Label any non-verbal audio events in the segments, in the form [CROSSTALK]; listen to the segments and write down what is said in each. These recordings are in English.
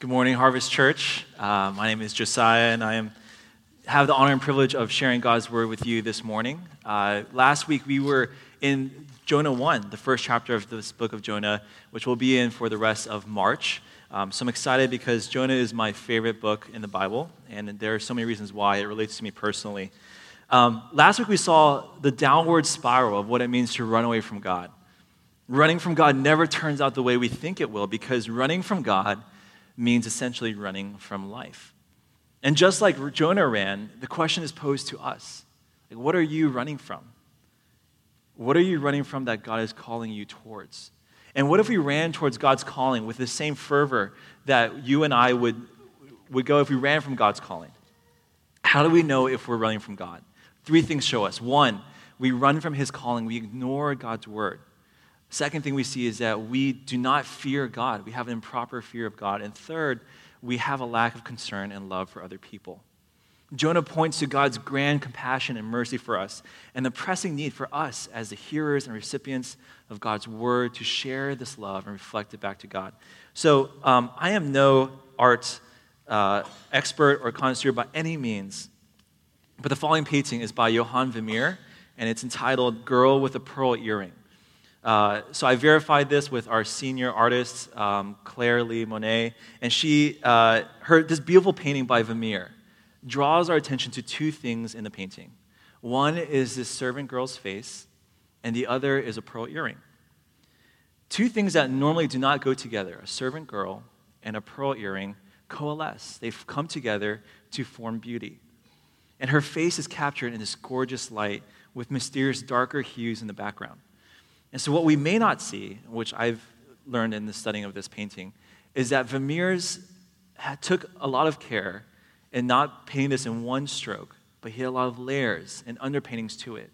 Good morning, Harvest Church. Uh, my name is Josiah, and I am, have the honor and privilege of sharing God's word with you this morning. Uh, last week, we were in Jonah 1, the first chapter of this book of Jonah, which we'll be in for the rest of March. Um, so I'm excited because Jonah is my favorite book in the Bible, and there are so many reasons why it relates to me personally. Um, last week, we saw the downward spiral of what it means to run away from God. Running from God never turns out the way we think it will because running from God means essentially running from life. And just like Jonah ran, the question is posed to us like, what are you running from? What are you running from that God is calling you towards? And what if we ran towards God's calling with the same fervor that you and I would, would go if we ran from God's calling? How do we know if we're running from God? Three things show us. One, we run from his calling, we ignore God's word. Second thing we see is that we do not fear God. We have an improper fear of God. And third, we have a lack of concern and love for other people. Jonah points to God's grand compassion and mercy for us and the pressing need for us as the hearers and recipients of God's word to share this love and reflect it back to God. So, um, I am no art uh, expert or connoisseur by any means, but the following painting is by Johann Vermeer, and it's entitled Girl with a Pearl Earring. Uh, so I verified this with our senior artist, um, Claire Lee Monet, and she, uh, her, this beautiful painting by Vermeer draws our attention to two things in the painting. One is this servant girl's face, and the other is a pearl earring. Two things that normally do not go together a servant girl and a pearl earring coalesce. They've come together to form beauty. And her face is captured in this gorgeous light with mysterious darker hues in the background. And so, what we may not see, which I've learned in the studying of this painting, is that Vermeer's took a lot of care in not painting this in one stroke, but he had a lot of layers and underpaintings to it.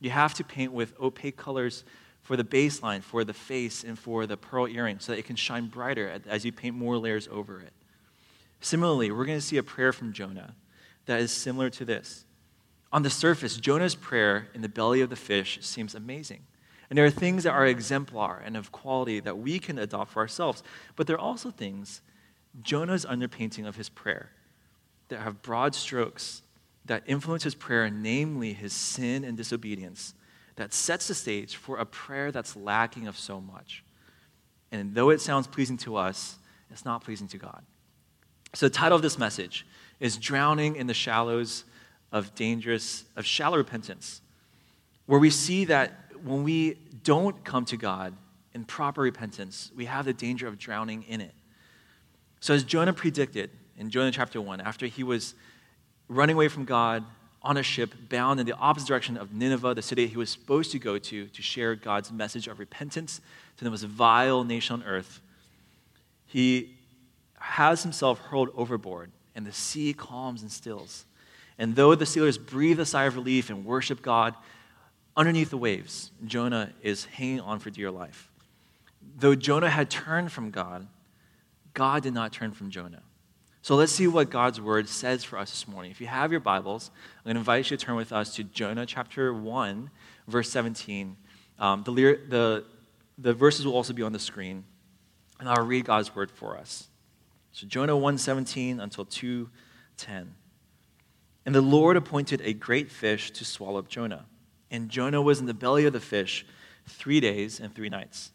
You have to paint with opaque colors for the baseline, for the face, and for the pearl earring so that it can shine brighter as you paint more layers over it. Similarly, we're going to see a prayer from Jonah that is similar to this. On the surface, Jonah's prayer in the belly of the fish seems amazing. And there are things that are exemplar and of quality that we can adopt for ourselves. But there are also things, Jonah's underpainting of his prayer, that have broad strokes that influence his prayer, namely his sin and disobedience, that sets the stage for a prayer that's lacking of so much. And though it sounds pleasing to us, it's not pleasing to God. So the title of this message is Drowning in the Shallows of Dangerous, of Shallow Repentance, where we see that when we don't come to God in proper repentance, we have the danger of drowning in it. So, as Jonah predicted in Jonah chapter 1, after he was running away from God on a ship bound in the opposite direction of Nineveh, the city he was supposed to go to to share God's message of repentance to the most vile nation on earth, he has himself hurled overboard, and the sea calms and stills. And though the sailors breathe a sigh of relief and worship God, underneath the waves, Jonah is hanging on for dear life. Though Jonah had turned from God, God did not turn from Jonah. So let's see what God's word says for us this morning. If you have your Bibles, I'm going to invite you to turn with us to Jonah chapter 1, verse 17. Um, the, the, the verses will also be on the screen, and I'll read God's word for us. So Jonah 1:17 until 2:10. And the Lord appointed a great fish to swallow up Jonah. And Jonah was in the belly of the fish three days and three nights.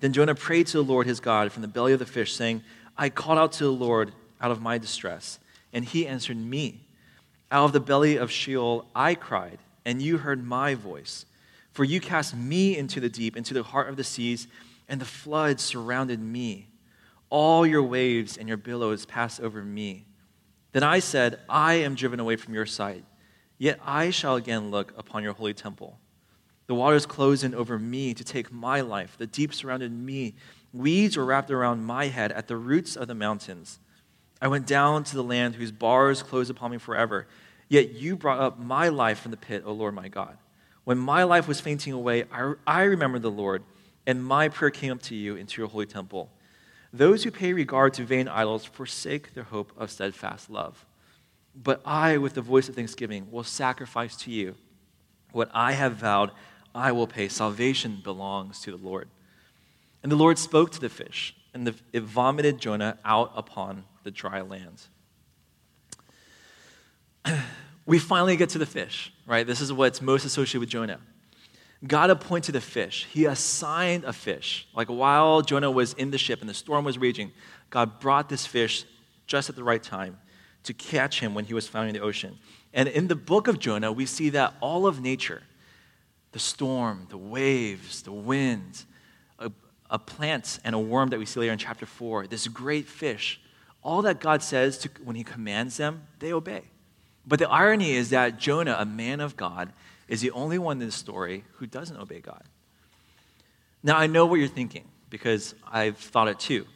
Then Jonah prayed to the Lord his God from the belly of the fish, saying, I called out to the Lord out of my distress, and he answered me. Out of the belly of Sheol I cried, and you heard my voice. For you cast me into the deep, into the heart of the seas, and the floods surrounded me. All your waves and your billows passed over me. Then I said, I am driven away from your sight. Yet I shall again look upon your holy temple. The waters closed in over me to take my life. The deep surrounded me. Weeds were wrapped around my head at the roots of the mountains. I went down to the land whose bars closed upon me forever. Yet you brought up my life from the pit, O Lord my God. When my life was fainting away, I, I remembered the Lord, and my prayer came up to you into your holy temple. Those who pay regard to vain idols forsake their hope of steadfast love. But I, with the voice of thanksgiving, will sacrifice to you. What I have vowed, I will pay. Salvation belongs to the Lord. And the Lord spoke to the fish, and the, it vomited Jonah out upon the dry land. [CLEARS THROAT] we finally get to the fish, right? This is what's most associated with Jonah. God appointed a fish. He assigned a fish. Like while Jonah was in the ship and the storm was raging, God brought this fish just at the right time to catch him when he was found in the ocean. And in the book of Jonah, we see that all of nature, the storm, the waves, the wind, a, a plant and a worm that we see later in chapter 4, this great fish, all that God says to, when he commands them, they obey. But the irony is that Jonah, a man of God, is the only one in the story who doesn't obey God. Now, I know what you're thinking because I've thought it too.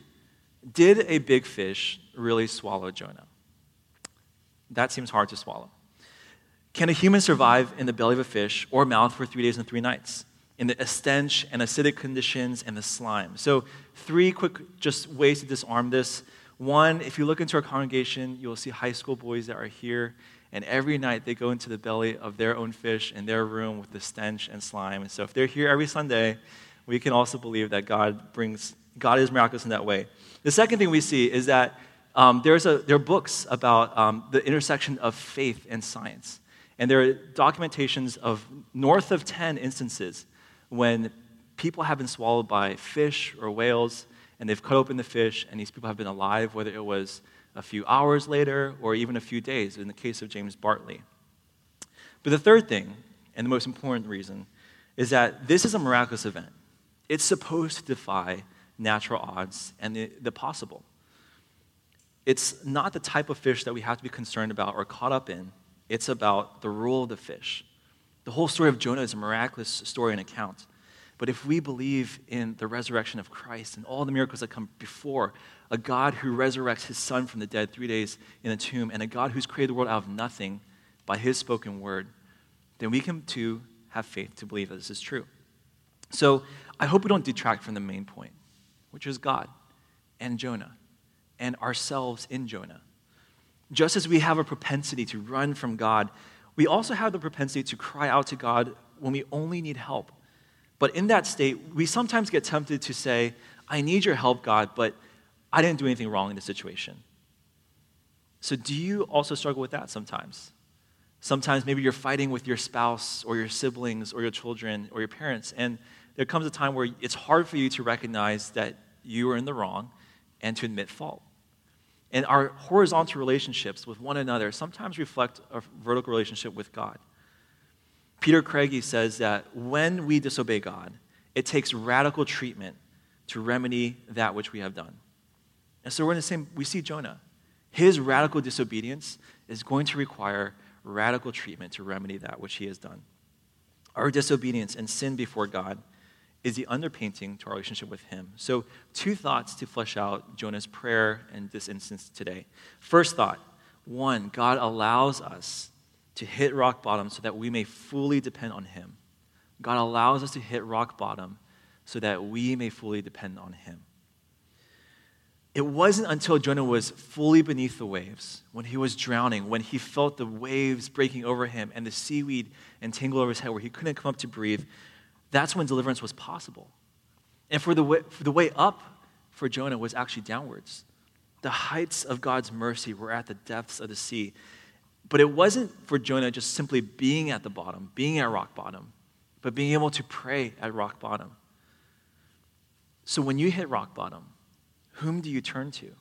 Did a big fish really swallow Jonah? That seems hard to swallow. Can a human survive in the belly of a fish or mouth for three days and three nights? In the stench and acidic conditions and the slime. So, three quick just ways to disarm this. One, if you look into our congregation, you'll see high school boys that are here, and every night they go into the belly of their own fish in their room with the stench and slime. And so, if they're here every Sunday, we can also believe that God brings God is miraculous in that way. The second thing we see is that um, there's a, there are books about um, the intersection of faith and science. And there are documentations of north of 10 instances when people have been swallowed by fish or whales, and they've cut open the fish, and these people have been alive, whether it was a few hours later or even a few days, in the case of James Bartley. But the third thing, and the most important reason, is that this is a miraculous event. It's supposed to defy natural odds and the, the possible. It's not the type of fish that we have to be concerned about or caught up in it's about the rule of the fish. The whole story of Jonah is a miraculous story and account. But if we believe in the resurrection of Christ and all the miracles that come before, a God who resurrects his son from the dead three days in a tomb, and a God who's created the world out of nothing by his spoken word, then we can too have faith to believe that this is true. So I hope we don't detract from the main point, which is God and Jonah and ourselves in Jonah. Just as we have a propensity to run from God, we also have the propensity to cry out to God when we only need help. But in that state, we sometimes get tempted to say, I need your help, God, but I didn't do anything wrong in the situation. So, do you also struggle with that sometimes? Sometimes maybe you're fighting with your spouse or your siblings or your children or your parents, and there comes a time where it's hard for you to recognize that you are in the wrong and to admit fault. And our horizontal relationships with one another sometimes reflect a vertical relationship with God. Peter Craigie says that when we disobey God, it takes radical treatment to remedy that which we have done. And so we're in the same, we see Jonah. His radical disobedience is going to require radical treatment to remedy that which he has done. Our disobedience and sin before God is the underpainting to our relationship with Him. So, two thoughts to flesh out Jonah's prayer in this instance today. First thought one, God allows us to hit rock bottom so that we may fully depend on Him. God allows us to hit rock bottom so that we may fully depend on Him. It wasn't until Jonah was fully beneath the waves, when he was drowning, when he felt the waves breaking over him and the seaweed entangled over his head, where he couldn't come up to breathe, that's when deliverance was possible. And for the way, for the way up for Jonah was actually downwards. The heights of God's mercy were at the depths of the sea. But it wasn't for Jonah just simply being at the bottom, being at rock bottom, but being able to pray at rock bottom. So when you hit rock bottom, whom do you turn to?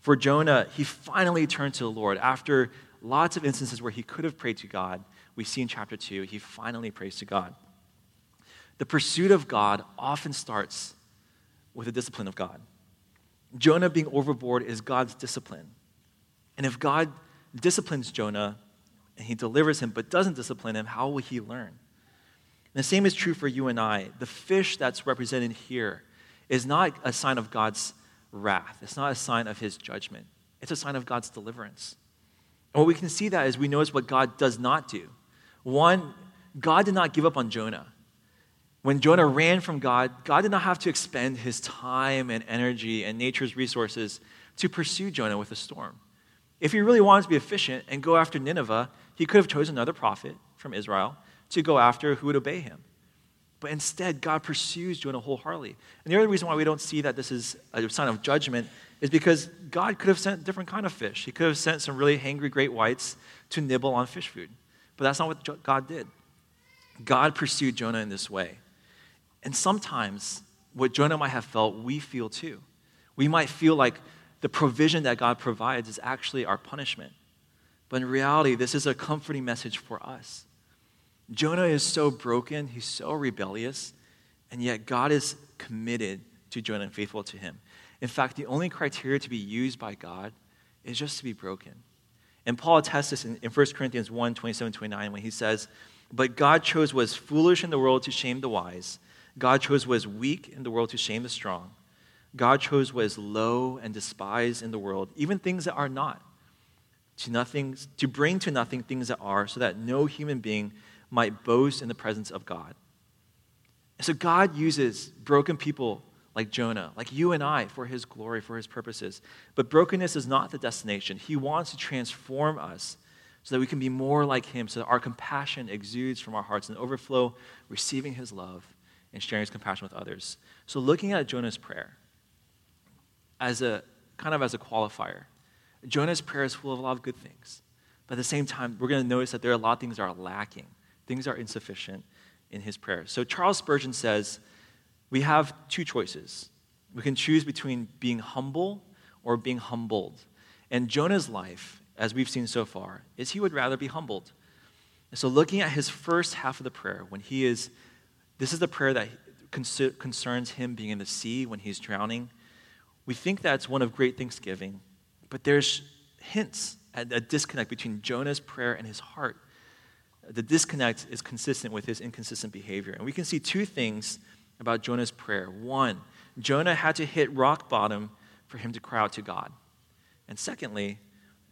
For Jonah, he finally turned to the Lord. After lots of instances where he could have prayed to God, we see in chapter 2, he finally prays to God. The pursuit of God often starts with the discipline of God. Jonah being overboard is God's discipline. And if God disciplines Jonah and he delivers him but doesn't discipline him, how will he learn? And the same is true for you and I. The fish that's represented here is not a sign of God's wrath, it's not a sign of his judgment, it's a sign of God's deliverance. And what we can see that is we notice what God does not do. One, God did not give up on Jonah. When Jonah ran from God, God did not have to expend his time and energy and nature's resources to pursue Jonah with a storm. If he really wanted to be efficient and go after Nineveh, he could have chosen another prophet from Israel to go after who would obey him. But instead, God pursues Jonah wholeheartedly. And the other reason why we don't see that this is a sign of judgment is because God could have sent different kind of fish. He could have sent some really hangry great whites to nibble on fish food. But that's not what God did. God pursued Jonah in this way. And sometimes what Jonah might have felt, we feel too. We might feel like the provision that God provides is actually our punishment. But in reality, this is a comforting message for us. Jonah is so broken, he's so rebellious, and yet God is committed to Jonah and faithful to him. In fact, the only criteria to be used by God is just to be broken. And Paul attests this in, in 1 Corinthians 1 27 29 when he says, But God chose what is foolish in the world to shame the wise, God chose what is weak in the world to shame the strong. God chose what is low and despised in the world, even things that are not, to nothing, to bring to nothing things that are, so that no human being might boast in the presence of God. And so God uses broken people like Jonah, like you and I, for his glory, for his purposes. But brokenness is not the destination. He wants to transform us so that we can be more like him, so that our compassion exudes from our hearts and overflow, receiving his love and sharing his compassion with others. So looking at Jonah's prayer as a kind of as a qualifier, Jonah's prayer is full of a lot of good things. But at the same time, we're going to notice that there are a lot of things that are lacking. Things are insufficient in his prayer. So Charles Spurgeon says we have two choices. We can choose between being humble or being humbled. And Jonah's life, as we've seen so far, is he would rather be humbled. And so looking at his first half of the prayer, when he is, this is the prayer that concerns him being in the sea when he's drowning. We think that's one of great thanksgiving, but there's hints at a disconnect between Jonah's prayer and his heart the disconnect is consistent with his inconsistent behavior. And we can see two things about Jonah's prayer. One, Jonah had to hit rock bottom for him to cry out to God. And secondly,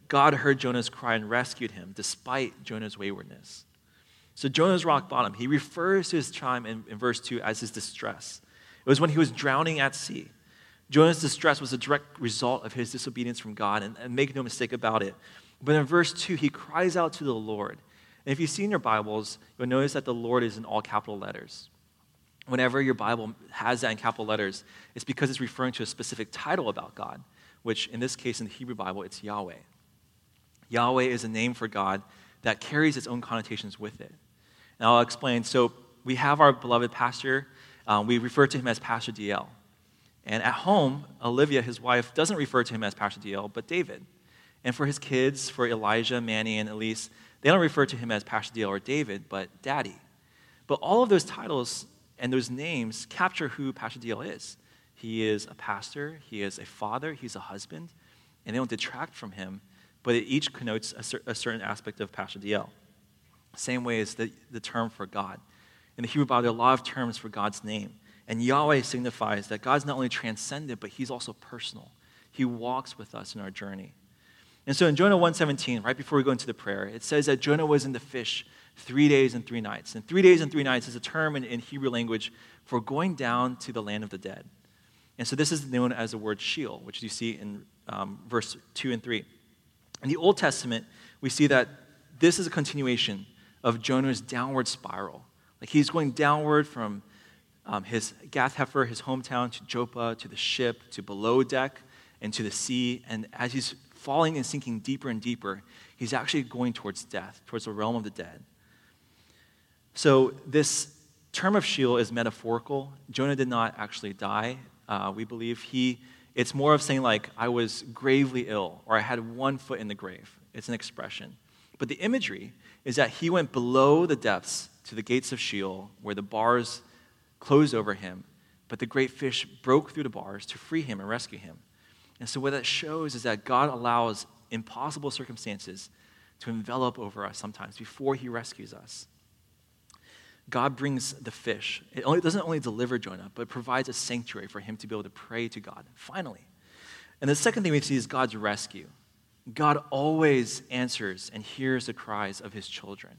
God heard Jonah's cry and rescued him despite Jonah's waywardness. So Jonah's rock bottom, he refers to his time in, in verse 2 as his distress. It was when he was drowning at sea. Jonah's distress was a direct result of his disobedience from God, and, and make no mistake about it. But in verse 2, he cries out to the Lord. And if you see in your Bibles, you'll notice that the Lord is in all capital letters. Whenever your Bible has that in capital letters, it's because it's referring to a specific title about God, which in this case in the Hebrew Bible, it's Yahweh. Yahweh is a name for God that carries its own connotations with it. And I'll explain. So we have our beloved pastor. Um, we refer to him as Pastor Dale. And at home, Olivia, his wife, doesn't refer to him as Pastor Dale, but David. And for his kids, for Elijah, Manny, and Elise, they don't refer to him as Pastor Dale or David, but Daddy. But all of those titles and those names capture who Pastor Dale is. He is a pastor, he is a father, he's a husband, and they don't detract from him, but it each connotes a, cer- a certain aspect of Pastor Dale. Same way as the, the term for God. In the Hebrew Bible, there are a lot of terms for God's name. And Yahweh signifies that God's not only transcendent, but he's also personal. He walks with us in our journey. And so in Jonah 1:17, right before we go into the prayer, it says that Jonah was in the fish three days and three nights. And three days and three nights is a term in, in Hebrew language for going down to the land of the dead. And so this is known as the word Sheol, which you see in um, verse 2 and 3. In the Old Testament, we see that this is a continuation of Jonah's downward spiral. Like he's going downward from um, his Gath Hepher, his hometown, to Joppa, to the ship, to below deck, and to the sea. And as he's falling and sinking deeper and deeper, he's actually going towards death, towards the realm of the dead. So, this term of Sheol is metaphorical. Jonah did not actually die, uh, we believe. He, it's more of saying, like, I was gravely ill, or I had one foot in the grave. It's an expression. But the imagery is that he went below the depths to the gates of Sheol, where the bars closed over him, but the great fish broke through the bars to free him and rescue him. And so, what that shows is that God allows impossible circumstances to envelop over us sometimes before he rescues us. God brings the fish. It only, doesn't only deliver Jonah, but provides a sanctuary for him to be able to pray to God, finally. And the second thing we see is God's rescue. God always answers and hears the cries of his children.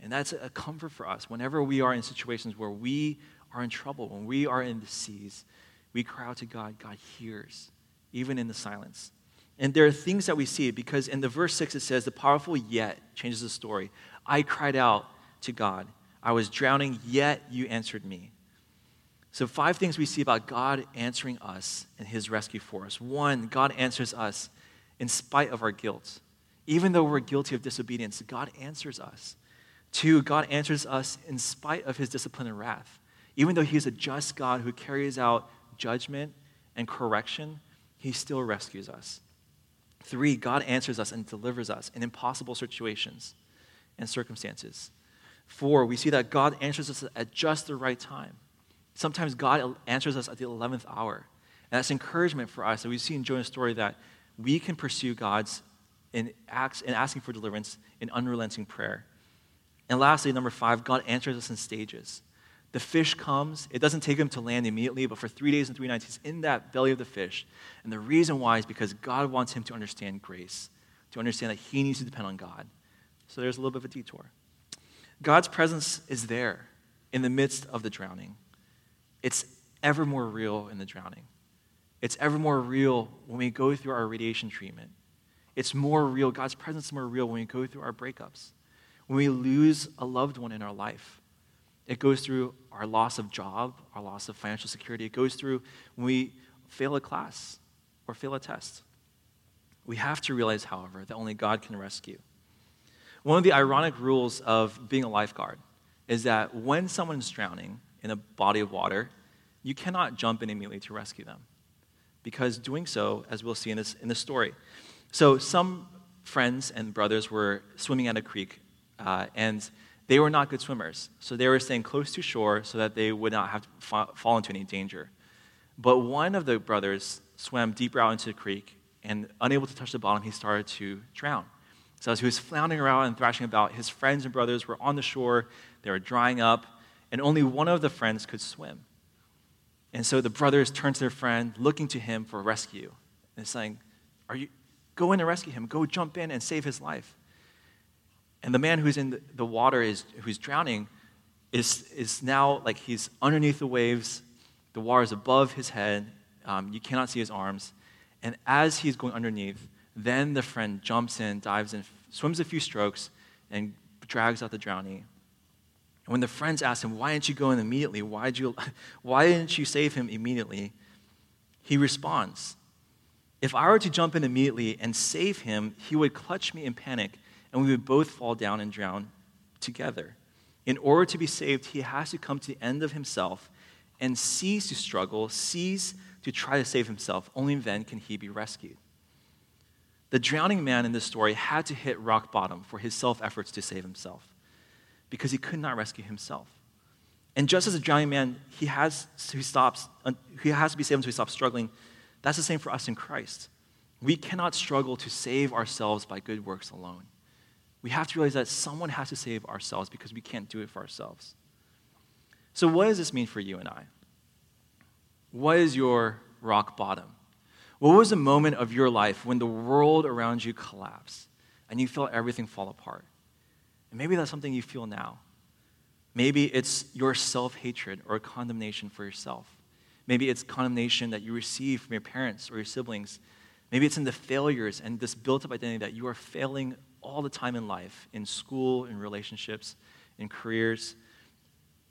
And that's a comfort for us. Whenever we are in situations where we are in trouble, when we are in the seas, we cry out to God, God hears even in the silence. And there are things that we see because in the verse 6 it says, The powerful yet changes the story. I cried out to God. I was drowning, yet you answered me. So, five things we see about God answering us and his rescue for us. One, God answers us in spite of our guilt. Even though we're guilty of disobedience, God answers us. Two, God answers us in spite of his discipline and wrath. Even though he is a just God who carries out judgment and correction, he still rescues us. Three, God answers us and delivers us in impossible situations and circumstances. Four, we see that God answers us at just the right time. Sometimes God answers us at the 11th hour. And that's encouragement for us. And we see in Jonah's story that we can pursue God's in, acts, in asking for deliverance in unrelenting prayer. And lastly, number five, God answers us in stages. The fish comes, it doesn't take him to land immediately, but for three days and three nights, he's in that belly of the fish. And the reason why is because God wants him to understand grace, to understand that he needs to depend on God. So there's a little bit of a detour. God's presence is there in the midst of the drowning. It's ever more real in the drowning. It's ever more real when we go through our radiation treatment. It's more real, God's presence is more real when we go through our breakups, when we lose a loved one in our life. It goes through our loss of job, our loss of financial security. It goes through when we fail a class or fail a test. We have to realize, however, that only God can rescue. One of the ironic rules of being a lifeguard is that when someone's drowning in a body of water, you cannot jump in immediately to rescue them. Because doing so, as we'll see in this, in this story, so some friends and brothers were swimming at a creek, uh, and they were not good swimmers. So they were staying close to shore so that they would not have to fa- fall into any danger. But one of the brothers swam deeper out into the creek, and unable to touch the bottom, he started to drown. So as he was floundering around and thrashing about, his friends and brothers were on the shore, they were drying up, and only one of the friends could swim. And so the brothers turn to their friend, looking to him for rescue, and saying, Are you, Go in and rescue him. Go jump in and save his life. And the man who's in the water, is, who's drowning, is, is now like he's underneath the waves. The water is above his head. Um, you cannot see his arms. And as he's going underneath, then the friend jumps in, dives in, swims a few strokes, and drags out the drowning. And when the friends ask him, Why didn't you go in immediately? Why, did you, [LAUGHS] why didn't you save him immediately? He responds, if I were to jump in immediately and save him, he would clutch me in panic, and we would both fall down and drown together. In order to be saved, he has to come to the end of himself and cease to struggle, cease to try to save himself. Only then can he be rescued. The drowning man in this story had to hit rock bottom for his self efforts to save himself because he could not rescue himself. And just as a drowning man, he has, he stops, he has to be saved until he stops struggling that's the same for us in Christ. We cannot struggle to save ourselves by good works alone. We have to realize that someone has to save ourselves because we can't do it for ourselves. So, what does this mean for you and I? What is your rock bottom? What was the moment of your life when the world around you collapsed and you felt everything fall apart? And maybe that's something you feel now. Maybe it's your self hatred or condemnation for yourself. Maybe it's condemnation that you receive from your parents or your siblings. Maybe it's in the failures and this built up identity that you are failing all the time in life, in school, in relationships, in careers,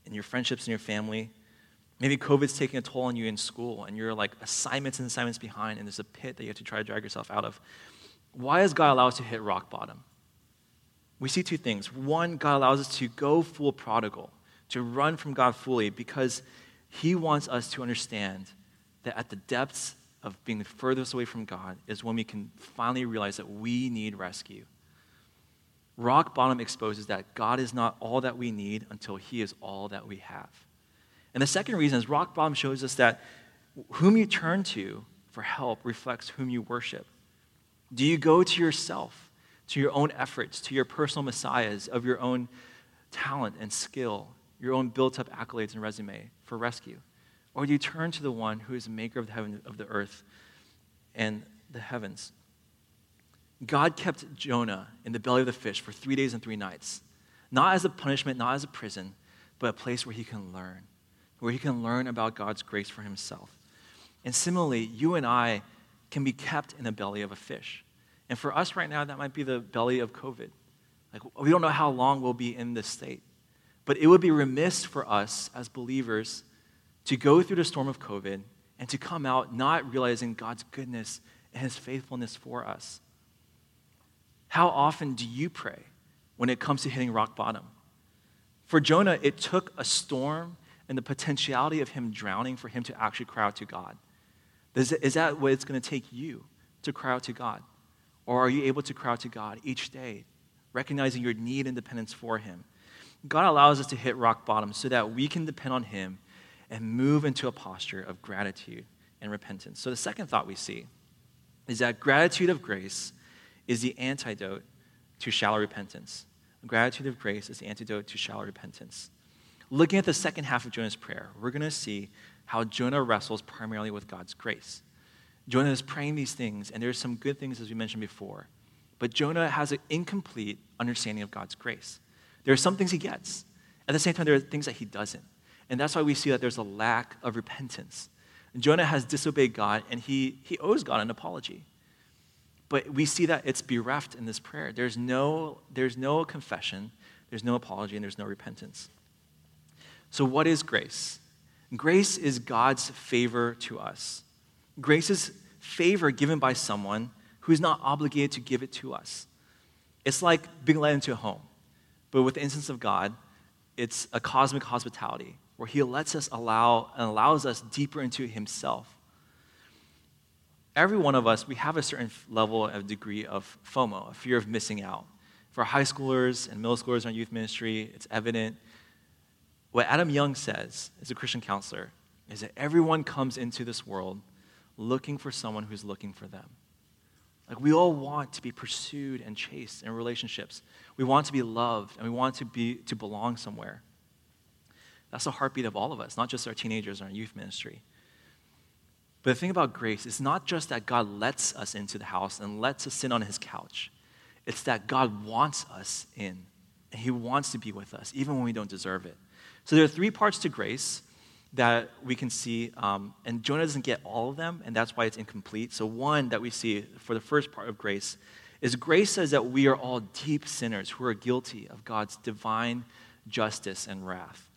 in your friendships, in your family. Maybe COVID's taking a toll on you in school and you're like assignments and assignments behind and there's a pit that you have to try to drag yourself out of. Why does God allow us to hit rock bottom? We see two things. One, God allows us to go full prodigal, to run from God fully because he wants us to understand that at the depths of being the furthest away from God is when we can finally realize that we need rescue. Rock bottom exposes that God is not all that we need until He is all that we have. And the second reason is rock bottom shows us that whom you turn to for help reflects whom you worship. Do you go to yourself, to your own efforts, to your personal messiahs of your own talent and skill, your own built up accolades and resume for rescue? Or do you turn to the one who is the maker of the heaven of the earth and the heavens? God kept Jonah in the belly of the fish for three days and three nights, not as a punishment, not as a prison, but a place where he can learn, where he can learn about God's grace for himself. And similarly, you and I can be kept in the belly of a fish. And for us right now, that might be the belly of COVID. Like, we don't know how long we'll be in this state. But it would be remiss for us as believers to go through the storm of COVID and to come out not realizing God's goodness and his faithfulness for us. How often do you pray when it comes to hitting rock bottom? For Jonah, it took a storm and the potentiality of him drowning for him to actually cry out to God. Is, that what it's going to take you to cry out to God? Or are you able to cry out to God each day, recognizing your need and dependence for Him? God allows us to hit rock bottom so that we can depend on Him and move into a posture of gratitude and repentance. So, the second thought we see is that gratitude of grace is the antidote to shallow repentance. Gratitude of grace is the antidote to shallow repentance. Looking at the second half of Jonah's prayer, we're going to see how Jonah wrestles primarily with God's grace. Jonah is praying these things, and there's some good things, as we mentioned before. But Jonah has an incomplete understanding of God's grace. There are some things he gets. At the same time, there are things that he doesn't. And that's why we see that there's a lack of repentance. And Jonah has disobeyed God, and he, he owes God an apology. But we see that it's bereft in this prayer. There's no, there's no confession, there's no apology, and there's no repentance. So, what is grace? Grace is God's favor to us. Grace is favor given by someone who's not obligated to give it to us. It's like being let into a home. But with the instance of God, it's a cosmic hospitality where He lets us allow and allows us deeper into Himself. Every one of us, we have a certain level of degree of FOMO, a fear of missing out. For high schoolers and middle schoolers in our youth ministry, it's evident. What Adam Young says as a Christian counselor is that everyone comes into this world looking for someone who's looking for them. Like we all want to be pursued and chased in relationships. We want to be loved and we want to be to belong somewhere. That's the heartbeat of all of us, not just our teenagers or our youth ministry. But the thing about grace is not just that God lets us into the house and lets us sit on his couch. It's that God wants us in. And he wants to be with us, even when we don't deserve it. So there are three parts to grace that we can see, um, and Jonah doesn't get all of them, and that's why it's incomplete. So, one that we see for the first part of grace is grace says that we are all deep sinners who are guilty of God's divine justice and wrath.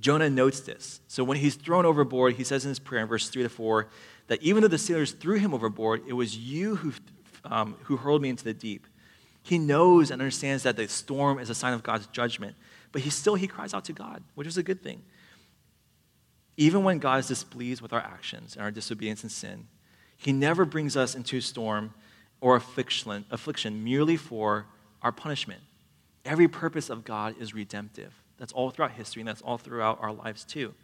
Jonah notes this. So, when he's thrown overboard, he says in his prayer in verse 3 to 4 that even though the sailors threw him overboard, it was you who, um, who hurled me into the deep. He knows and understands that the storm is a sign of God's judgment, but he still he cries out to God, which is a good thing. Even when God is displeased with our actions and our disobedience and sin, He never brings us into storm or affliction, affliction merely for our punishment. Every purpose of God is redemptive. That's all throughout history, and that's all throughout our lives, too.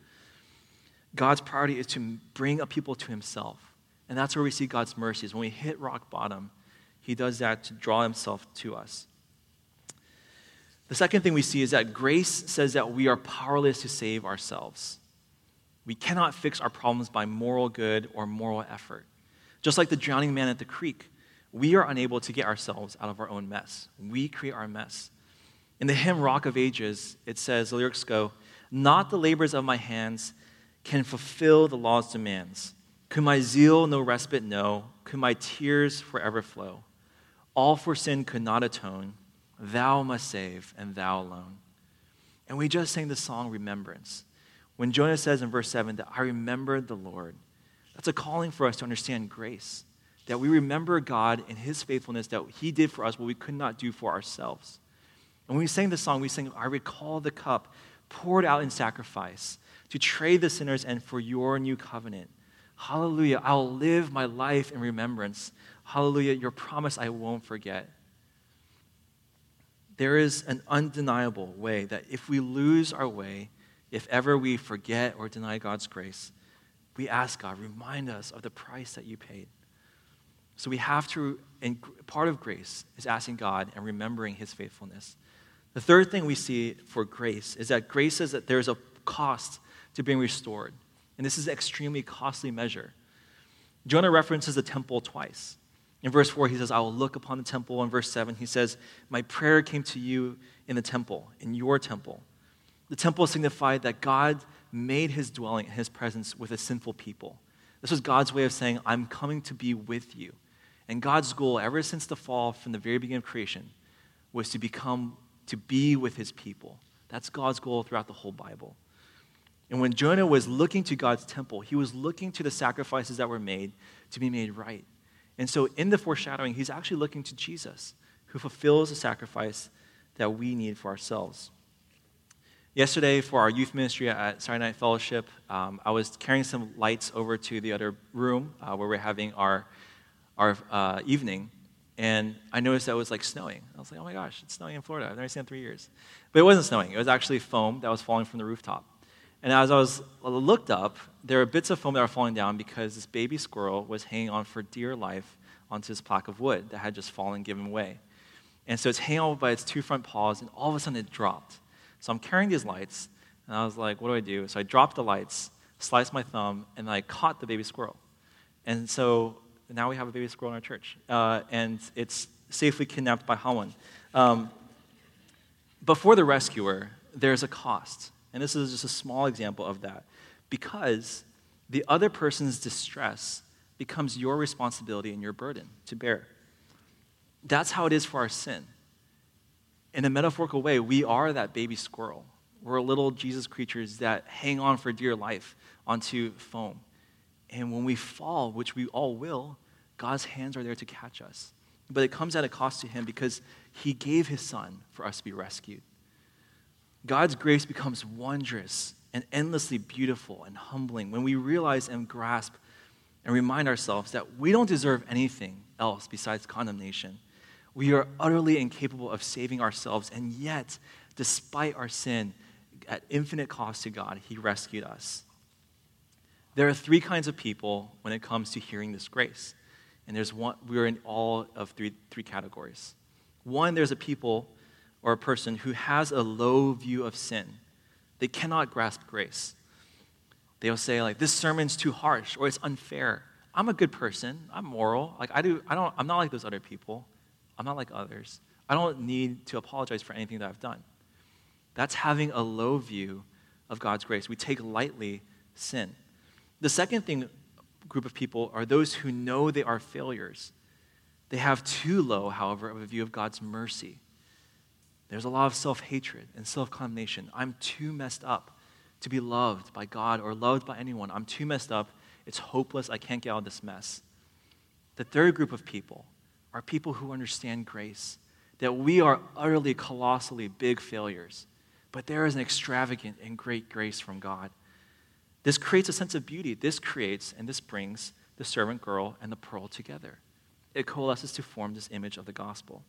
God's priority is to bring a people to Himself. And that's where we see God's mercies. When we hit rock bottom, He does that to draw Himself to us. The second thing we see is that grace says that we are powerless to save ourselves. We cannot fix our problems by moral good or moral effort. Just like the drowning man at the creek, we are unable to get ourselves out of our own mess. We create our mess. In the hymn Rock of Ages, it says, the lyrics go, Not the labors of my hands can fulfill the law's demands. Could my zeal no respite know? Could my tears forever flow? All for sin could not atone. Thou must save, and thou alone. And we just sang the song Remembrance. When Jonah says in verse 7 that I remembered the Lord, that's a calling for us to understand grace. That we remember God and his faithfulness that he did for us what we could not do for ourselves. And when we sang this song, we sang, I recall the cup poured out in sacrifice to trade the sinners and for your new covenant. Hallelujah. I'll live my life in remembrance. Hallelujah. Your promise I won't forget. There is an undeniable way that if we lose our way, if ever we forget or deny God's grace, we ask God, remind us of the price that you paid. So we have to, and part of grace is asking God and remembering his faithfulness. The third thing we see for grace is that grace says that there's a cost to being restored. And this is an extremely costly measure. Jonah references the temple twice. In verse 4, he says, I will look upon the temple. In verse 7, he says, My prayer came to you in the temple, in your temple. The temple signified that God made his dwelling, his presence with a sinful people. This was God's way of saying, I'm coming to be with you. And God's goal, ever since the fall, from the very beginning of creation, was to become, to be with his people, That's God's goal throughout the whole Bible. And when Jonah was looking to God's temple, he was looking to the sacrifices that were made to be made right. And so, in the foreshadowing, he's actually looking to Jesus, who fulfills the sacrifice that we need for ourselves. Yesterday, for our youth ministry at Saturday Night Fellowship, um, I was carrying some lights over to the other room uh, where we're having our, our uh, evening, and I noticed that it was like snowing. I was like, oh my gosh, it's snowing in Florida. I've never seen it in three years. But it wasn't snowing, it was actually foam that was falling from the rooftop. And as I was uh, looked up, there were bits of foam that were falling down because this baby squirrel was hanging on for dear life onto this plaque of wood that had just fallen, given way. And so it's hanging on by its two front paws, and all of a sudden it dropped. So I'm carrying these lights, and I was like, what do I do? So I dropped the lights, sliced my thumb, and I caught the baby squirrel. And so now we have a baby squirrel in our church, uh, and it's safely kidnapped by Hawan. Um, but for the rescuer, there's a cost. And this is just a small example of that. Because the other person's distress becomes your responsibility and your burden to bear. That's how it is for our sin in a metaphorical way, we are that baby squirrel. We're little Jesus creatures that hang on for dear life onto foam. And when we fall, which we all will, God's hands are there to catch us. But it comes at a cost to Him because He gave His Son for us to be rescued. God's grace becomes wondrous and endlessly beautiful and humbling when we realize and grasp and remind ourselves that we don't deserve anything else besides condemnation we are utterly incapable of saving ourselves, and yet, despite our sin, at infinite cost to God, He rescued us. There are three kinds of people when it comes to hearing this grace. And there's one, we're in all of three, three categories. One, there's a people or a person who has a low view of sin. They cannot grasp grace. They'll say, like, this sermon's too harsh or it's unfair. I'm a good person. I'm moral. Like, I do, I don't, I'm not like those other people. I'm not like others. I don't need to apologize for anything that I've done. That's having a low view of God's grace. We take lightly sin. The second thing, group of people are those who know they are failures. They have too low, however, of a view of God's mercy. There's a lot of self hatred and self condemnation. I'm too messed up to be loved by God or loved by anyone. I'm too messed up. It's hopeless. I can't get out of this mess. The third group of people are people who understand grace, that we are utterly, colossally big failures, but there is an extravagant and great grace from God. This creates a sense of beauty. This creates and this brings the servant girl and the pearl together. It coalesces to form this image of the gospel.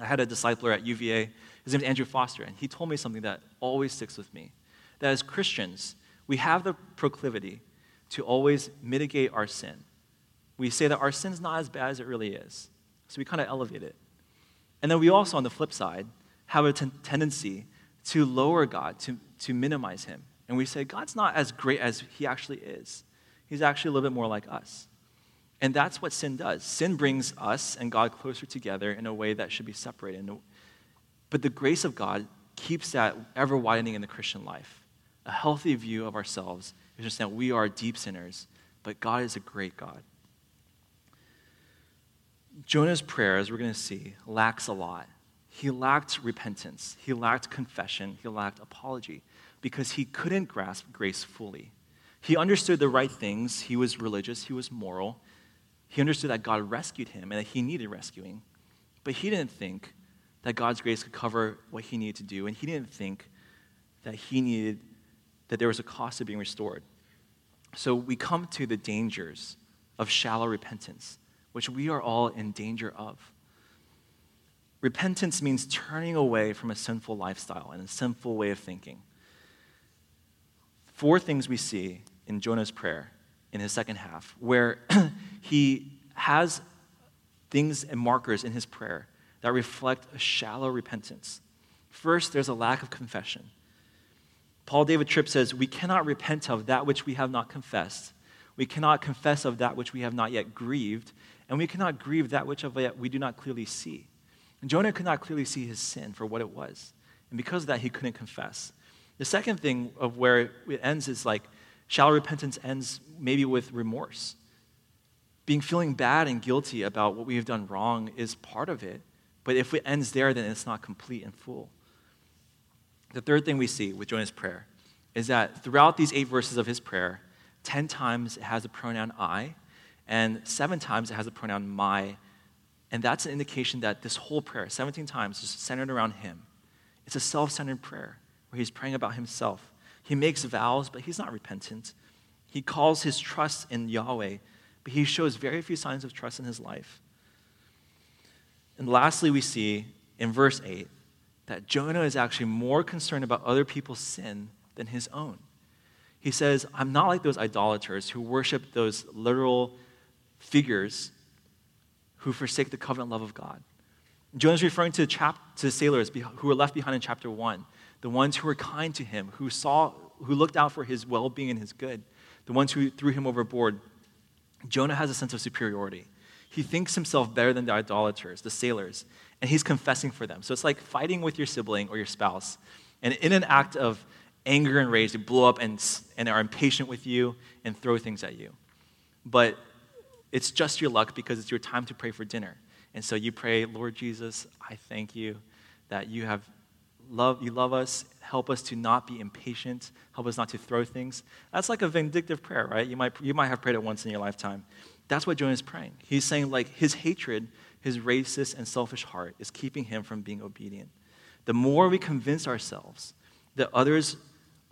I had a discipler at UVA, his name is Andrew Foster, and he told me something that always sticks with me. That as Christians, we have the proclivity to always mitigate our sin we say that our sin's not as bad as it really is. So we kind of elevate it. And then we also, on the flip side, have a tendency to lower God, to, to minimize him. And we say, God's not as great as he actually is. He's actually a little bit more like us. And that's what sin does. Sin brings us and God closer together in a way that should be separated. But the grace of God keeps that ever widening in the Christian life. A healthy view of ourselves is just that we are deep sinners, but God is a great God. Jonah's prayer, as we're going to see, lacks a lot. He lacked repentance, he lacked confession, he lacked apology because he couldn't grasp grace fully. He understood the right things, he was religious, he was moral. He understood that God rescued him and that he needed rescuing. But he didn't think that God's grace could cover what he needed to do, and he didn't think that he needed that there was a cost of being restored. So we come to the dangers of shallow repentance which we are all in danger of. Repentance means turning away from a sinful lifestyle and a sinful way of thinking. Four things we see in Jonah's prayer in his second half, where [CLEARS THROAT] he has things and markers in his prayer that reflect a shallow repentance. First, there's a lack of confession. Paul David Tripp says, We cannot repent of that which we have not confessed. We cannot confess of that which we have not yet grieved and we cannot grieve that which of it we do not clearly see. And Jonah could not clearly see his sin for what it was. And because of that, he couldn't confess. The second thing of where it ends is like shallow repentance ends maybe with remorse. Being feeling bad and guilty about what we have done wrong is part of it. But if it ends there, then it's not complete and full. The third thing we see with Jonah's prayer is that throughout these eight verses of his prayer, 10 times it has the pronoun I, and seven times it has the pronoun my. And that's an indication that this whole prayer, 17 times, is centered around him. It's a self centered prayer where he's praying about himself. He makes vows, but he's not repentant. He calls his trust in Yahweh, but he shows very few signs of trust in his life. And lastly, we see in verse 8 that Jonah is actually more concerned about other people's sin than his own. He says, I'm not like those idolaters who worship those literal figures who forsake the covenant love of God. Jonah is referring to, chap- to sailors who were left behind in chapter 1, the ones who were kind to him, who, saw, who looked out for his well being and his good, the ones who threw him overboard. Jonah has a sense of superiority. He thinks himself better than the idolaters, the sailors, and he's confessing for them. So it's like fighting with your sibling or your spouse. And in an act of anger and rage, they blow up and, and are impatient with you and throw things at you. But it's just your luck because it's your time to pray for dinner. And so you pray, Lord Jesus, I thank you that you have love, you love us. Help us to not be impatient. Help us not to throw things. That's like a vindictive prayer, right? You might, you might have prayed it once in your lifetime. That's what Jonah is praying. He's saying, like, his hatred, his racist and selfish heart is keeping him from being obedient. The more we convince ourselves that others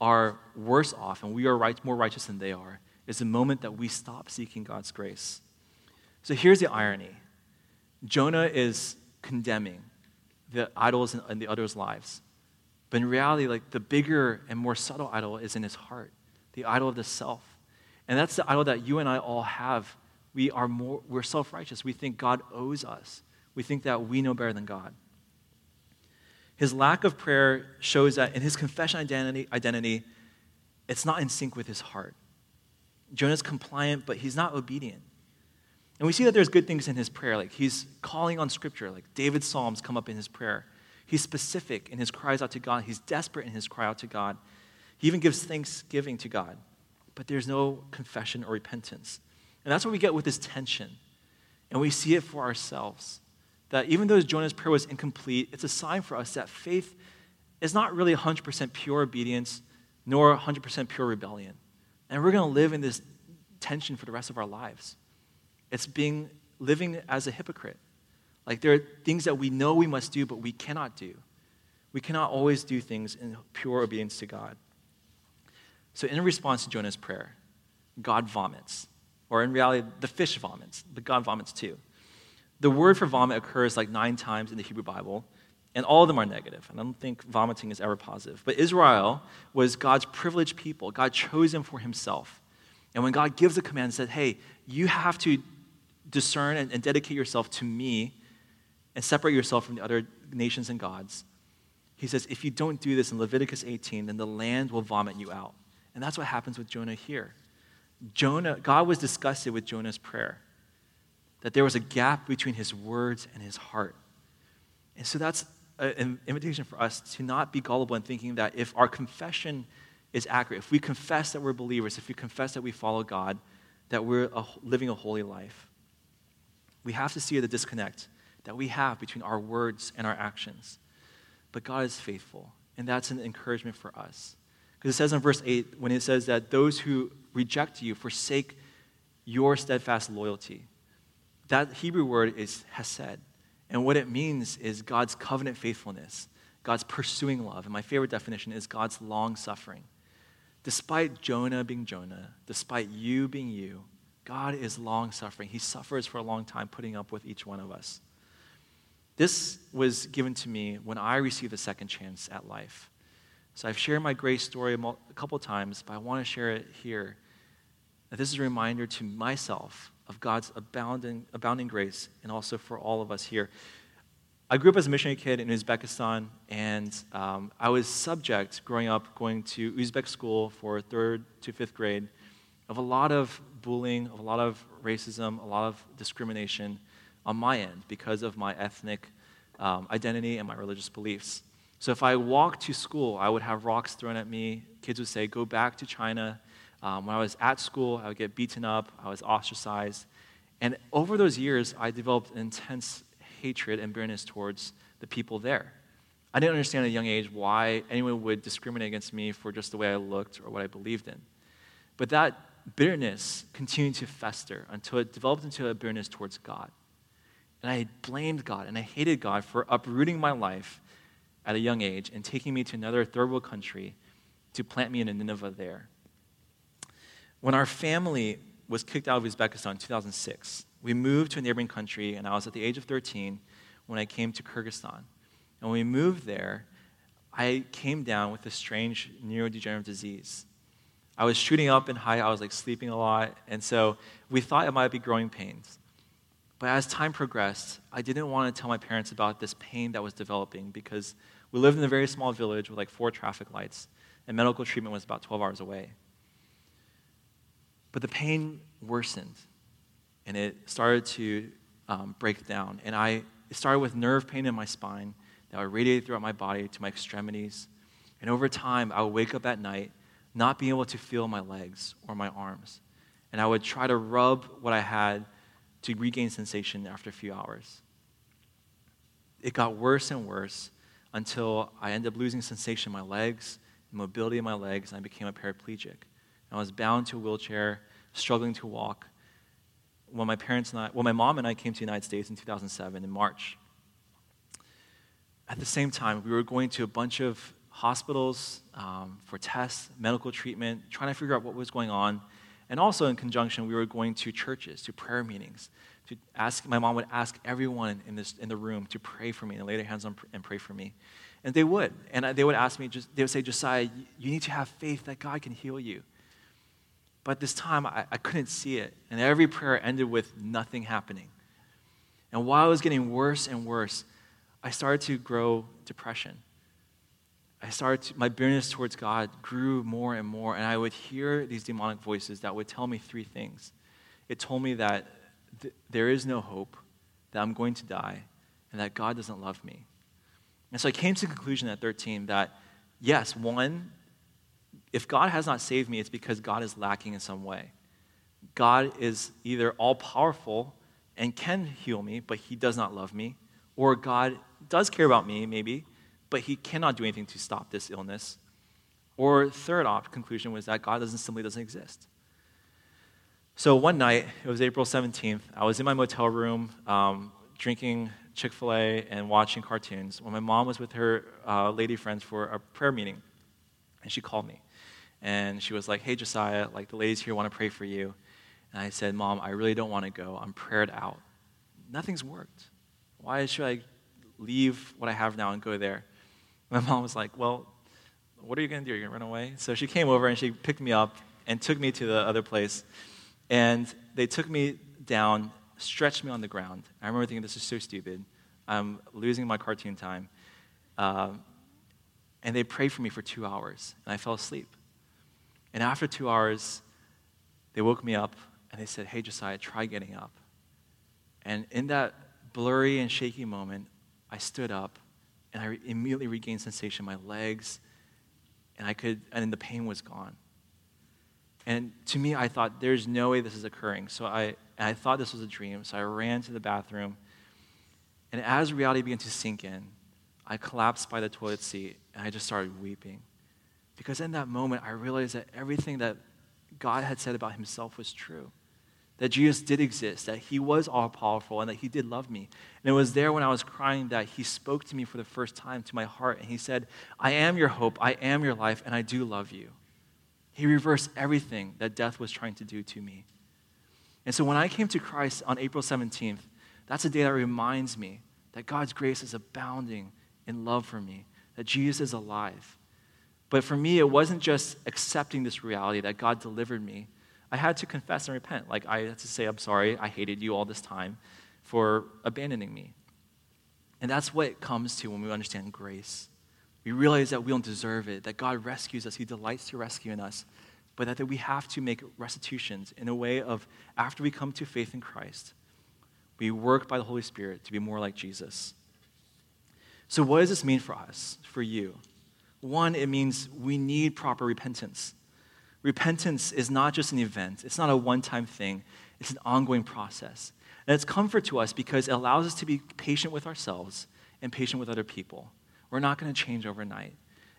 are worse off and we are right, more righteous than they are, is the moment that we stop seeking God's grace. So here's the irony Jonah is condemning the idols in, the others' lives. But in reality, like the bigger and more subtle idol is in his heart, the idol of the self. And that's the idol that you and I all have. We are more, we're self-righteous. We think God owes us. We think that we know better than God. His lack of prayer shows that in his confession identity, identity it's not in sync with his heart. Jonah's compliant, but he's not obedient. And we see that there's good things in his prayer. Like he's calling on scripture, like David's Psalms come up in his prayer. He's specific in his cries out to God. He's desperate in his cry out to God. He even gives thanksgiving to God. But there's no confession or repentance. And that's what we get with this tension. And we see it for ourselves. That even though Jonah's prayer was incomplete, it's a sign for us that faith is not really 100% pure obedience, nor 100% pure rebellion. And we're going to live in this tension for the rest of our lives. It's being living as a hypocrite. Like there are things that we know we must do, but we cannot do. We cannot always do things in pure obedience to God. So, in response to Jonah's prayer, God vomits. Or in reality, the fish vomits, but God vomits too. The word for vomit occurs like nine times in the Hebrew Bible, and all of them are negative. And I don't think vomiting is ever positive. But Israel was God's privileged people. God chose them for himself. And when God gives a command and said, hey, you have to discern and, and dedicate yourself to me and separate yourself from the other nations and gods. He says, if you don't do this in Leviticus 18, then the land will vomit you out. And that's what happens with Jonah here. Jonah, God was disgusted with Jonah's prayer, that there was a gap between his words and his heart. And so that's an invitation for us to not be gullible in thinking that if our confession is accurate, if we confess that we're believers, if we confess that we follow God, that we're living a holy life. We have to see the disconnect that we have between our words and our actions. But God is faithful, and that's an encouragement for us. Because it says in verse 8, when it says that those who reject you forsake your steadfast loyalty, that Hebrew word is hesed. And what it means is God's covenant faithfulness, God's pursuing love. And my favorite definition is God's long suffering. Despite Jonah being Jonah, despite you being you, God is long suffering. He suffers for a long time, putting up with each one of us. This was given to me when I received a second chance at life. So I've shared my grace story a couple times, but I want to share it here. This is a reminder to myself of God's abounding, abounding grace and also for all of us here. I grew up as a missionary kid in Uzbekistan, and um, I was subject growing up going to Uzbek school for third to fifth grade of a lot of bullying, of a lot of racism, a lot of discrimination on my end because of my ethnic um, identity and my religious beliefs. So if I walked to school, I would have rocks thrown at me. Kids would say, Go back to China. Um, when I was at school, I would get beaten up, I was ostracized. And over those years, I developed an intense hatred and bitterness towards the people there. I didn't understand at a young age why anyone would discriminate against me for just the way I looked or what I believed in. But that bitterness continued to fester until it developed into a bitterness towards God. And I blamed God and I hated God for uprooting my life at a young age and taking me to another third world country to plant me in a Nineveh there. When our family was kicked out of Uzbekistan in 2006, we moved to a neighboring country, and I was at the age of 13 when I came to Kyrgyzstan. And when we moved there, I came down with a strange neurodegenerative disease. I was shooting up in height, I was like sleeping a lot, and so we thought it might be growing pains. But as time progressed, I didn't want to tell my parents about this pain that was developing because we lived in a very small village with like four traffic lights, and medical treatment was about 12 hours away. But the pain worsened, and it started to um, break down. And I, it started with nerve pain in my spine that would radiate throughout my body to my extremities. And over time, I would wake up at night not being able to feel my legs or my arms. And I would try to rub what I had to regain sensation after a few hours. It got worse and worse until I ended up losing sensation in my legs, mobility in my legs, and I became a paraplegic. I was bound to a wheelchair, struggling to walk. When my parents and I, well, my mom and I came to the United States in 2007 in March. At the same time, we were going to a bunch of hospitals um, for tests, medical treatment, trying to figure out what was going on. And also, in conjunction, we were going to churches, to prayer meetings. To ask, my mom would ask everyone in, this, in the room to pray for me and lay their hands on and pray for me. And they would. And they would ask me, they would say, Josiah, you need to have faith that God can heal you. But this time, I, I couldn't see it. And every prayer ended with nothing happening. And while it was getting worse and worse, I started to grow depression. I started to, my bitterness towards God grew more and more, and I would hear these demonic voices that would tell me three things. It told me that th- there is no hope, that I'm going to die, and that God doesn't love me. And so I came to the conclusion at 13 that, yes, one, if God has not saved me, it's because God is lacking in some way. God is either all powerful and can heal me, but he does not love me, or God does care about me, maybe, but he cannot do anything to stop this illness. Or third op conclusion was that God doesn't simply doesn't exist. So one night, it was April 17th, I was in my motel room um, drinking Chick fil A and watching cartoons when my mom was with her uh, lady friends for a prayer meeting. And she called me. And she was like, Hey, Josiah, like the ladies here want to pray for you. And I said, Mom, I really don't want to go. I'm prayed out. Nothing's worked. Why should I leave what I have now and go there? My mom was like, Well, what are you going to do? You're going to run away? So she came over and she picked me up and took me to the other place. And they took me down, stretched me on the ground. I remember thinking, This is so stupid. I'm losing my cartoon time. Um, and they prayed for me for two hours, and I fell asleep. And after two hours, they woke me up and they said, Hey, Josiah, try getting up. And in that blurry and shaky moment, I stood up and I immediately regained sensation in my legs, and I could, and the pain was gone. And to me, I thought, there's no way this is occurring. So I, I thought this was a dream. So I ran to the bathroom. And as reality began to sink in, I collapsed by the toilet seat and I just started weeping. Because in that moment, I realized that everything that God had said about himself was true that Jesus did exist, that he was all powerful, and that he did love me. And it was there when I was crying that he spoke to me for the first time to my heart, and he said, I am your hope, I am your life, and I do love you. He reversed everything that death was trying to do to me. And so when I came to Christ on April 17th, that's a day that reminds me that God's grace is abounding in love for me, that Jesus is alive. But for me, it wasn't just accepting this reality that God delivered me I had to confess and repent. Like, I had to say, I'm sorry, I hated you all this time for abandoning me. And that's what it comes to when we understand grace. We realize that we don't deserve it, that God rescues us, He delights to rescue in us, but that, that we have to make restitutions in a way of after we come to faith in Christ, we work by the Holy Spirit to be more like Jesus. So, what does this mean for us, for you? One, it means we need proper repentance. Repentance is not just an event, it's not a one time thing, it's an ongoing process. And it's comfort to us because it allows us to be patient with ourselves and patient with other people. We're not going to change overnight.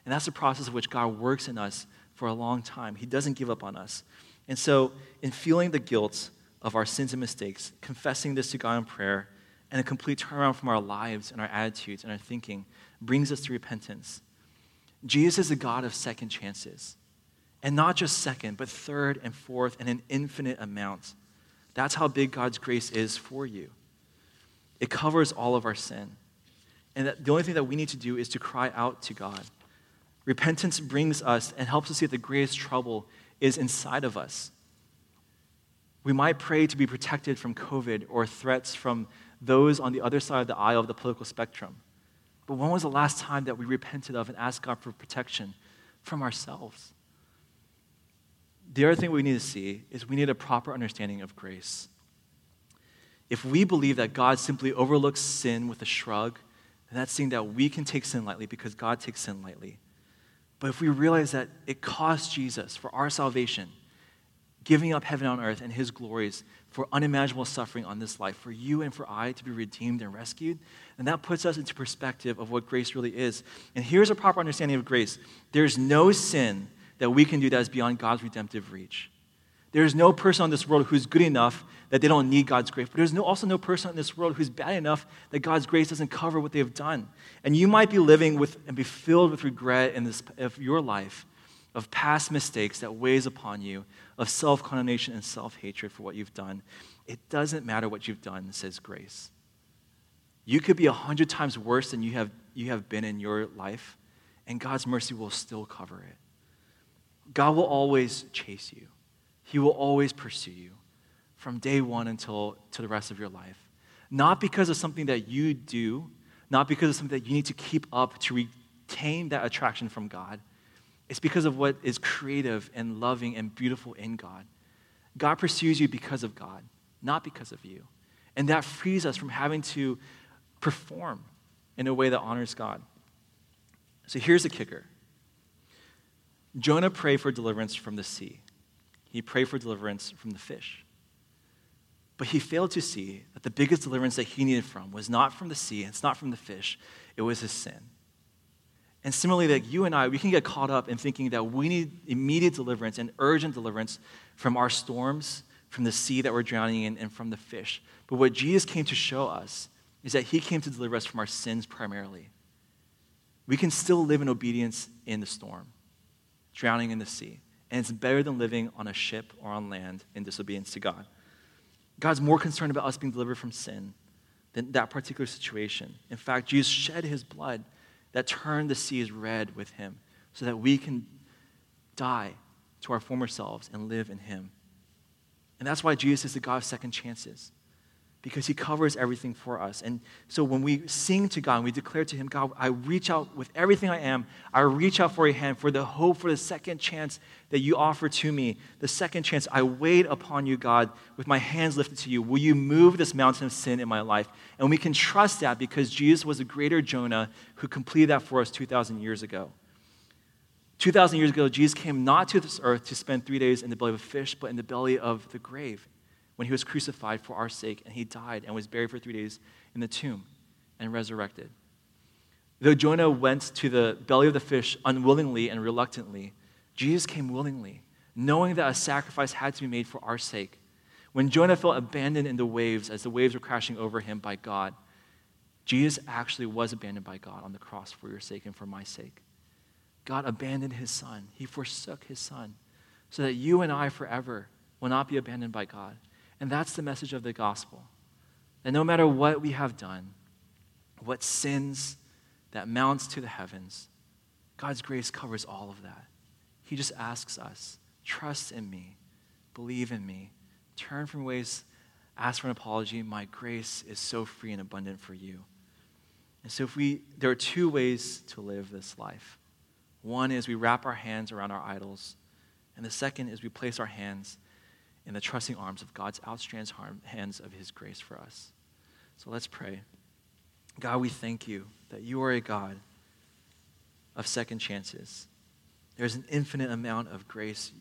And that's the process of which God works in us for a long time. He doesn't give up on us. And so, in feeling the guilt of our sins and mistakes, confessing this to God in prayer, and a complete turnaround from our lives and our attitudes and our thinking brings us to repentance. Jesus is a God of second chances. And not just second, but third and fourth and an infinite amount. That's how big God's grace is for you. It covers all of our sin. And that the only thing that we need to do is to cry out to God. Repentance brings us and helps us see that the greatest trouble is inside of us. We might pray to be protected from COVID or threats from those on the other side of the aisle of the political spectrum. But when was the last time that we repented of and asked God for protection from ourselves? The other thing we need to see is we need a proper understanding of grace. If we believe that God simply overlooks sin with a shrug, then that's saying that we can take sin lightly because God takes sin lightly. But if we realize that it cost Jesus for our salvation, giving up heaven on earth and his glories for unimaginable suffering on this life, for you and for I to be redeemed and rescued, then that puts us into perspective of what grace really is. And here's a proper understanding of grace there's no sin that we can do that is beyond God's redemptive reach. There's no person on this world who's good enough that they don't need God's grace. But there's no, also no person in this world who's bad enough that God's grace doesn't cover what they have done. And you might be living with and be filled with regret in this of your life of past mistakes that weighs upon you, of self-condemnation and self-hatred for what you've done. It doesn't matter what you've done, says grace. You could be a hundred times worse than you have, you have been in your life, and God's mercy will still cover it. God will always chase you. He will always pursue you from day one until to the rest of your life. Not because of something that you do, not because of something that you need to keep up to retain that attraction from God. It's because of what is creative and loving and beautiful in God. God pursues you because of God, not because of you. And that frees us from having to perform in a way that honors God. So here's the kicker Jonah prayed for deliverance from the sea, he prayed for deliverance from the fish. But he failed to see that the biggest deliverance that he needed from was not from the sea, it's not from the fish, it was his sin. And similarly, like you and I, we can get caught up in thinking that we need immediate deliverance and urgent deliverance from our storms, from the sea that we're drowning in, and from the fish. But what Jesus came to show us is that he came to deliver us from our sins primarily. We can still live in obedience in the storm drowning in the sea. And it's better than living on a ship or on land in disobedience to God. God's more concerned about us being delivered from sin than that particular situation. In fact, Jesus shed his blood that turned the seas red with him so that we can die to our former selves and live in him. And that's why Jesus is the God of second chances because he covers everything for us. And so when we sing to God and we declare to him, God, I reach out with everything I am, I reach out for your hand for the hope for the second chance that you offer to me. The second chance, I wait upon you, God, with my hands lifted to you. Will you move this mountain of sin in my life? And we can trust that because Jesus was a greater Jonah who completed that for us 2,000 years ago. 2,000 years ago, Jesus came not to this earth to spend three days in the belly of a fish, but in the belly of the grave when he was crucified for our sake, and he died and was buried for three days in the tomb and resurrected. Though Jonah went to the belly of the fish unwillingly and reluctantly, Jesus came willingly, knowing that a sacrifice had to be made for our sake. When Jonah felt abandoned in the waves as the waves were crashing over him by God, Jesus actually was abandoned by God on the cross for your sake and for my sake. God abandoned his son. He forsook his son so that you and I forever will not be abandoned by God. And that's the message of the gospel. That no matter what we have done, what sins that mounts to the heavens, God's grace covers all of that. He just asks us, trust in me, believe in me, turn from ways, ask for an apology. My grace is so free and abundant for you. And so if we there are two ways to live this life. One is we wrap our hands around our idols, and the second is we place our hands in the trusting arms of God's outstretched hands of His grace for us. So let's pray. God, we thank you that you are a God of second chances. There's an infinite amount of grace.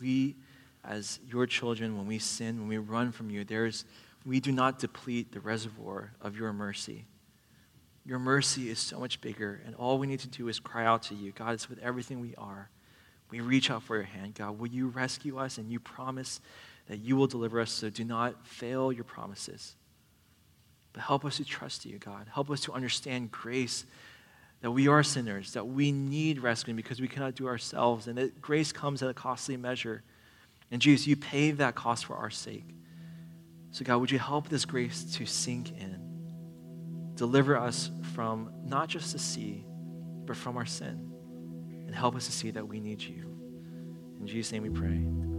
We, as your children, when we sin, when we run from you, there's, we do not deplete the reservoir of your mercy. Your mercy is so much bigger, and all we need to do is cry out to you. God, it's with everything we are. We reach out for your hand. God, will you rescue us? And you promise that you will deliver us, so do not fail your promises. But help us to trust you, God. Help us to understand grace, that we are sinners, that we need rescuing because we cannot do ourselves, and that grace comes at a costly measure. And Jesus, you paid that cost for our sake. So, God, would you help this grace to sink in? Deliver us from not just the sea, but from our sin. And help us to see that we need you. In Jesus' name we pray.